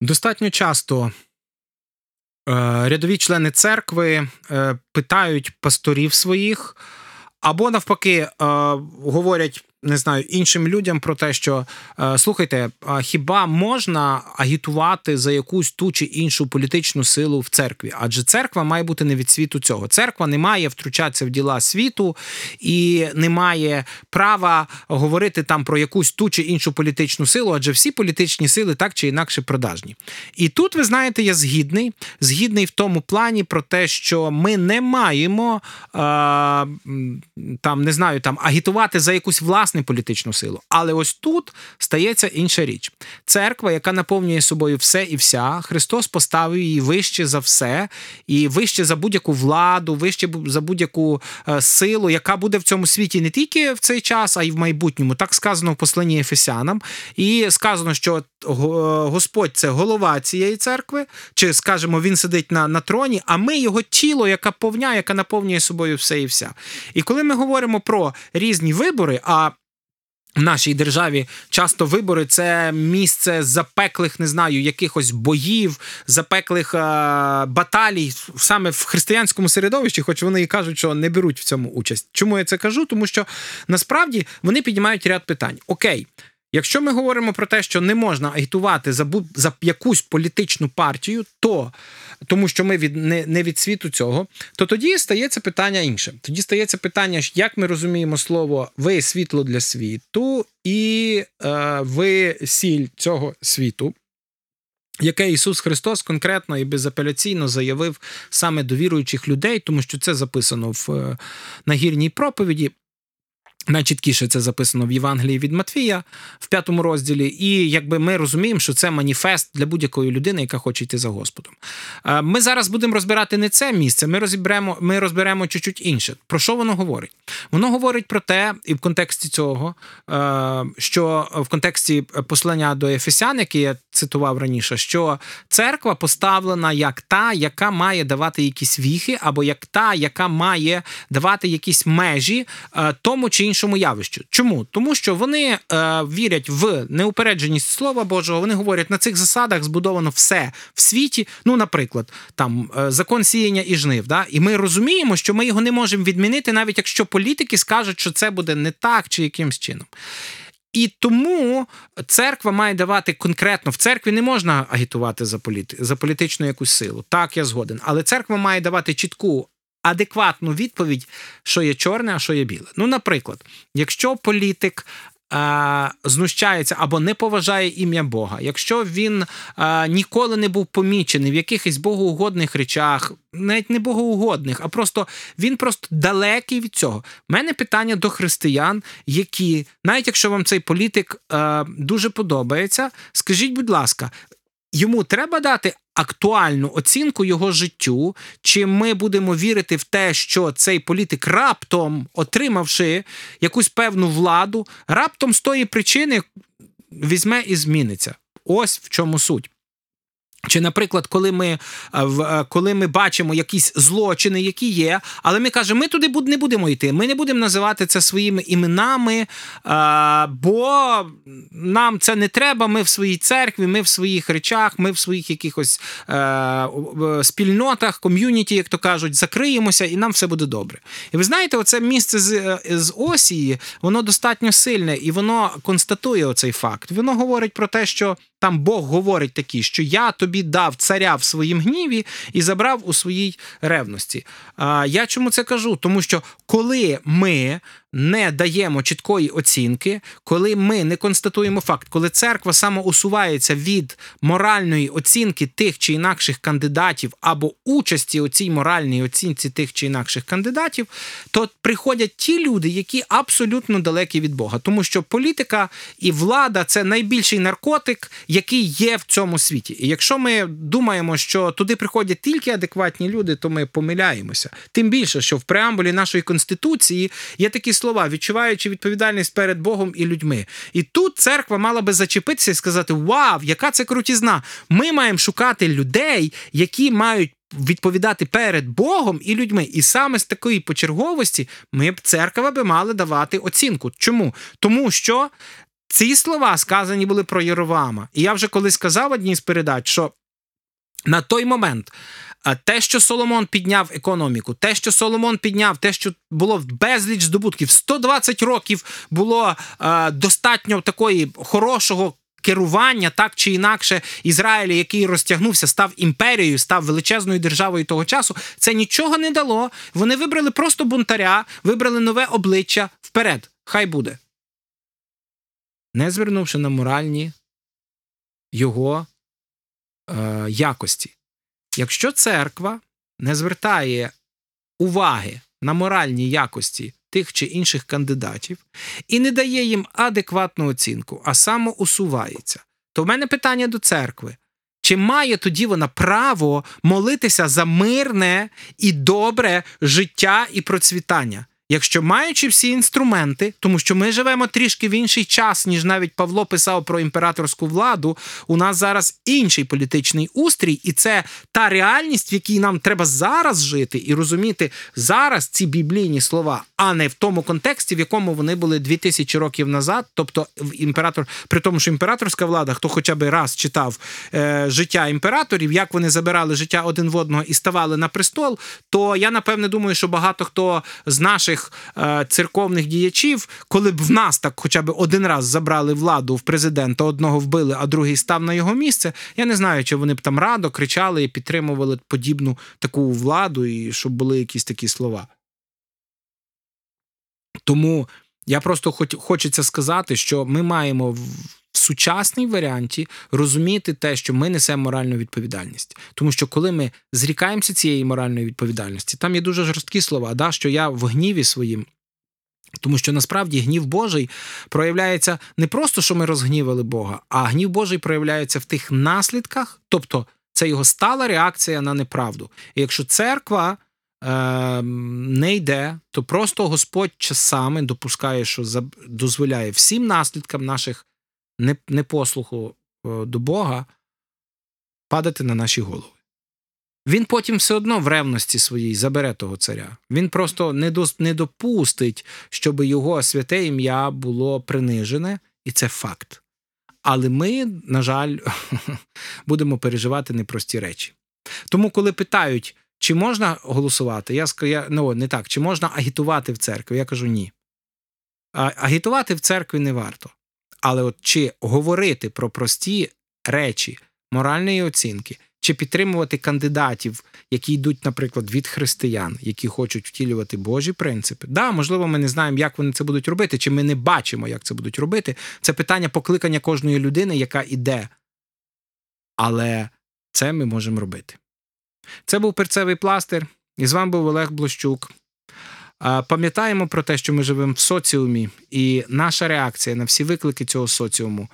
Достатньо часто е, рядові члени церкви е, питають пасторів своїх, або навпаки е, говорять не знаю іншим людям про те, що е, слухайте, хіба можна агітувати за якусь ту чи іншу політичну силу в церкві? Адже церква має бути не від світу цього. Церква не має втручатися в діла світу і не має права говорити там про якусь ту чи іншу політичну силу, адже всі політичні сили так чи інакше продажні. І тут ви знаєте, я згідний, згідний в тому плані про те, що ми не маємо е, там не знаю, там агітувати за якусь власну власне політичну силу. Але ось тут стається інша річ. Церква, яка наповнює собою все і вся, Христос поставив її вище за все, і вище за будь-яку владу, вище за будь-яку е, силу, яка буде в цьому світі не тільки в цей час, а й в майбутньому. Так сказано в посланні Ефесянам. І сказано, що е, Господь це голова цієї церкви, чи скажемо, він сидить на на троні, а ми його тіло, яка повня, яка наповнює собою все і вся. І коли ми говоримо про різні вибори, а в нашій державі часто вибори це місце запеклих, не знаю, якихось боїв, запеклих е- баталій саме в християнському середовищі, хоч вони і кажуть, що не беруть в цьому участь. Чому я це кажу? Тому що насправді вони піднімають ряд питань. Окей, якщо ми говоримо про те, що не можна агітувати за за якусь політичну партію, то тому що ми від не, не від світу цього, то тоді стається питання інше. Тоді стається питання, як ми розуміємо слово ви світло для світу, і е, ви сіль цього світу. Яке Ісус Христос конкретно і безапеляційно заявив саме до віруючих людей, тому що це записано в е, нагірній проповіді. Найчіткіше це записано в Євангелії від Матвія в п'ятому розділі, і якби ми розуміємо, що це маніфест для будь-якої людини, яка хоче йти за Господом. Е, ми зараз будемо розбирати не це місце, ми розберемо ми розберемо чуть-чуть інше. Про що воно говорить? Воно говорить про те, і в контексті цього, е, що в контексті послання до Ефесян, яке я цитував раніше, що церква поставлена як та, яка має давати якісь віхи, або як та, яка має давати якісь межі е, тому чи іншому явищу. Чому? Тому що вони е, вірять в неупередженість Слова Божого, вони говорять, на цих засадах збудовано все в світі. Ну, наприклад, там е, закон сіяння і жнив. Да? І ми розуміємо, що ми його не можемо відмінити, навіть якщо політики скажуть, що це буде не так чи якимсь чином. І тому церква має давати конкретно в церкві не можна агітувати за політи, за політичну якусь силу. Так, я згоден. Але церква має давати чітку адекватну відповідь, що є чорне, а що є біле. Ну, наприклад, якщо політик. Знущається або не поважає ім'я Бога, якщо він а, ніколи не був помічений в якихось богоугодних речах, навіть не богоугодних, а просто він просто далекий від цього. У мене питання до християн, які, навіть якщо вам цей політик а, дуже подобається, скажіть, будь ласка, йому треба дати актуальну оцінку його життю, чи ми будемо вірити в те, що цей політик раптом, отримавши якусь певну владу, раптом з тої причини візьме і зміниться. Ось в чому суть. Чи, наприклад, коли ми е, е, коли ми бачимо якісь злочини, які є, але ми кажемо, ми туди не будемо йти, ми не будемо називати це своїми іменами, е, бо нам це не треба. Ми в своїй церкві, ми в своїх речах, ми в своїх якихось спільнотах, ком'юніті, як то кажуть, закриємося, і нам все буде добре. І ви знаєте, оце місце з з осії, воно достатньо сильне і воно констатує оцей факт. Воно говорить про те, що там Бог говорить такі, що я тобі дав царя в своїм гніві і забрав у своїй ревності. А я чому це кажу? Тому що коли ми не даємо чіткої оцінки, коли ми не констатуємо факт, коли церква самоусувається від моральної оцінки тих чи інакших кандидатів або участі у цій моральній оцінці тих чи інакших кандидатів, то приходять ті люди, які абсолютно далекі від Бога, тому що політика і влада це найбільший наркотик, який є в цьому світі. І якщо ми думаємо, що туди приходять тільки адекватні люди, то ми помиляємося. Тим більше, що в преамбулі нашої конституції є такі слова, відчуваючи відповідальність перед Богом і людьми. І тут церква мала би зачепитися і сказати: Вау, яка це крутізна! Ми маємо шукати людей, які мають. Відповідати перед Богом і людьми, і саме з такої почерговості ми б церква би мали давати оцінку. Чому? Тому що ці слова сказані були про Єровама. І я вже колись сказав одній з передач, що на той момент те, що Соломон підняв економіку, те, що Соломон підняв, те, що було безліч здобутків, 120 років було е, достатньо такої хорошого. Керування так чи інакше Ізраїль, який розтягнувся, став імперією, став величезною державою того часу. Це нічого не дало. Вони вибрали просто бунтаря, вибрали нове обличчя вперед. Хай буде. Не звернувши на моральні його е, якості. Якщо церква не звертає уваги на моральні якості тих чи інших кандидатів і не дає їм адекватну оцінку, а самоусувається, то в мене питання до церкви. Чи має тоді вона право молитися за мирне і добре життя і процвітання? Якщо маючи всі інструменти, тому що ми живемо трішки в інший час, ніж навіть Павло писав про імператорську владу, у нас зараз інший політичний устрій, і це та реальність, в якій нам треба зараз жити і розуміти зараз ці біблійні слова, а не в тому контексті, в якому вони були 2000 років назад. Тобто, імператор, при тому, що імператорська влада, хто хоча б раз читав е, життя імператорів, як вони забирали життя один в одного і ставали на престол, то я напевне думаю, що багато хто з наших наших е, церковних діячів, коли б в нас так хоча б один раз забрали владу в президента, одного вбили, а другий став на його місце. Я не знаю, чи вони б там радо кричали і підтримували подібну таку владу, і щоб були якісь такі слова. Тому я просто хоч, хочеться сказати, що ми маємо в сучасній варіанті розуміти те, що ми несемо моральну відповідальність. Тому що коли ми зрікаємося цієї моральної відповідальності, там є дуже жорсткі слова, да, що я в гніві своїм. Тому що насправді гнів Божий проявляється не просто, що ми розгнівали Бога, а гнів Божий проявляється в тих наслідках, тобто це його стала реакція на неправду. І якщо церква не йде, то просто Господь часами допускає, що дозволяє всім наслідкам наших непослуху е, до Бога падати на наші голови. Він потім все одно в ревності своїй забере того царя. Він просто не допустить, щоб його святе ім'я було принижене, і це факт. Але ми, на жаль, будемо переживати непрості речі. Тому, коли питають, чи можна голосувати, я скажу, ну не так, чи можна агітувати в церкві, я кажу ні. А, агітувати в церкві не варто. Але от чи говорити про прості речі моральної оцінки, чи підтримувати кандидатів, які йдуть, наприклад, від християн, які хочуть втілювати Божі принципи, да, можливо, ми не знаємо, як вони це будуть робити, чи ми не бачимо, як це будуть робити. Це питання покликання кожної людини, яка іде. Але це ми можемо робити. Це був перцевий пластир, і з вами був Олег Блощук. Пам'ятаємо про те, що ми живемо в соціумі, і наша реакція на всі виклики цього соціуму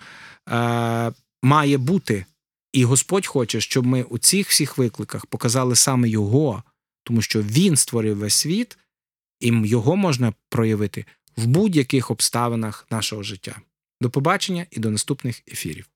має бути. І Господь хоче, щоб ми у цих всіх викликах показали саме Його, тому що Він створив весь світ, і його можна проявити в будь-яких обставинах нашого життя. До побачення і до наступних ефірів.